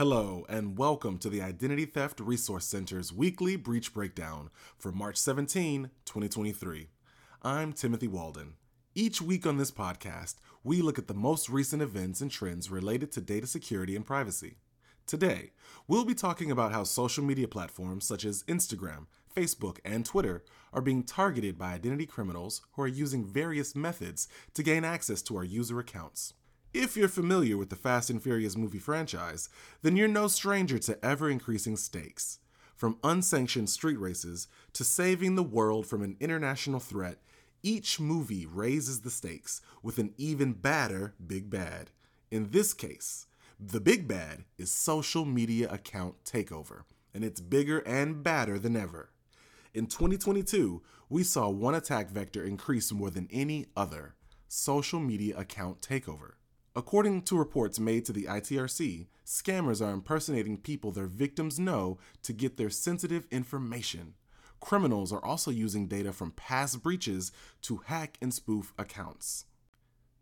Hello, and welcome to the Identity Theft Resource Center's weekly breach breakdown for March 17, 2023. I'm Timothy Walden. Each week on this podcast, we look at the most recent events and trends related to data security and privacy. Today, we'll be talking about how social media platforms such as Instagram, Facebook, and Twitter are being targeted by identity criminals who are using various methods to gain access to our user accounts. If you're familiar with the Fast and Furious movie franchise, then you're no stranger to ever increasing stakes. From unsanctioned street races to saving the world from an international threat, each movie raises the stakes with an even badder big bad. In this case, the big bad is social media account takeover, and it's bigger and badder than ever. In 2022, we saw one attack vector increase more than any other social media account takeover. According to reports made to the ITRC, scammers are impersonating people their victims know to get their sensitive information. Criminals are also using data from past breaches to hack and spoof accounts.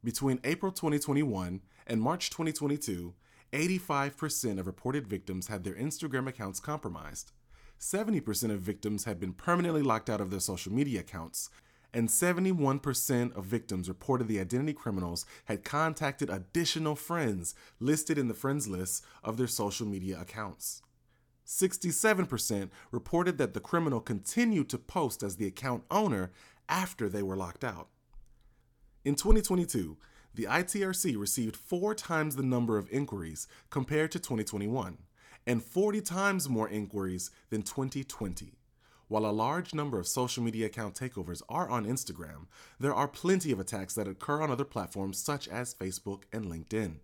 Between April 2021 and March 2022, 85% of reported victims had their Instagram accounts compromised. 70% of victims had been permanently locked out of their social media accounts, and 71% of victims reported the identity criminals had contacted additional friends listed in the friends list of their social media accounts. 67% reported that the criminal continued to post as the account owner after they were locked out. In 2022, the ITRC received four times the number of inquiries compared to 2021, and 40 times more inquiries than 2020. While a large number of social media account takeovers are on Instagram, there are plenty of attacks that occur on other platforms such as Facebook and LinkedIn.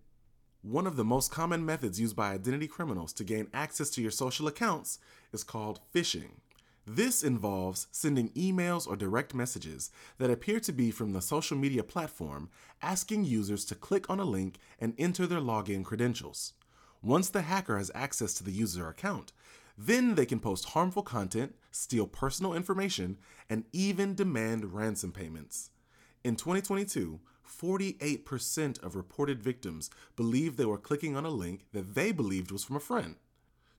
One of the most common methods used by identity criminals to gain access to your social accounts is called phishing. This involves sending emails or direct messages that appear to be from the social media platform asking users to click on a link and enter their login credentials. Once the hacker has access to the user account, then they can post harmful content, steal personal information, and even demand ransom payments. In 2022, 48% of reported victims believed they were clicking on a link that they believed was from a friend.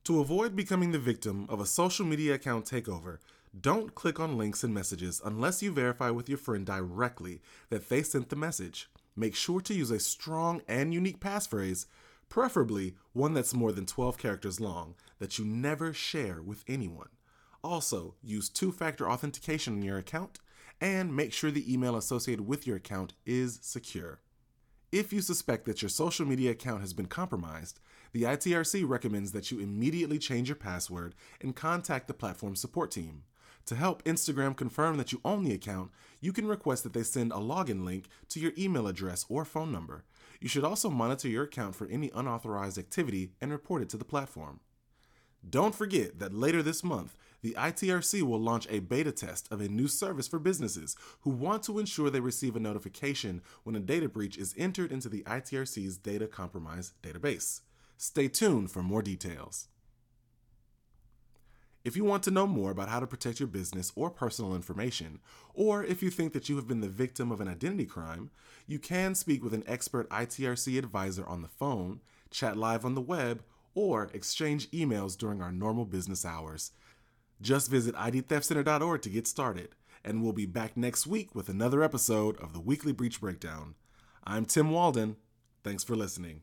To avoid becoming the victim of a social media account takeover, don't click on links and messages unless you verify with your friend directly that they sent the message. Make sure to use a strong and unique passphrase preferably one that's more than 12 characters long that you never share with anyone. Also, use two factor authentication in your account and make sure the email associated with your account is secure. If you suspect that your social media account has been compromised, the ITRC recommends that you immediately change your password and contact the platform support team. To help Instagram confirm that you own the account, you can request that they send a login link to your email address or phone number. You should also monitor your account for any unauthorized activity and report it to the platform. Don't forget that later this month, the ITRC will launch a beta test of a new service for businesses who want to ensure they receive a notification when a data breach is entered into the ITRC's data compromise database. Stay tuned for more details. If you want to know more about how to protect your business or personal information, or if you think that you have been the victim of an identity crime, you can speak with an expert ITRC advisor on the phone, chat live on the web, or exchange emails during our normal business hours. Just visit idtheftcenter.org to get started, and we'll be back next week with another episode of the Weekly Breach Breakdown. I'm Tim Walden. Thanks for listening.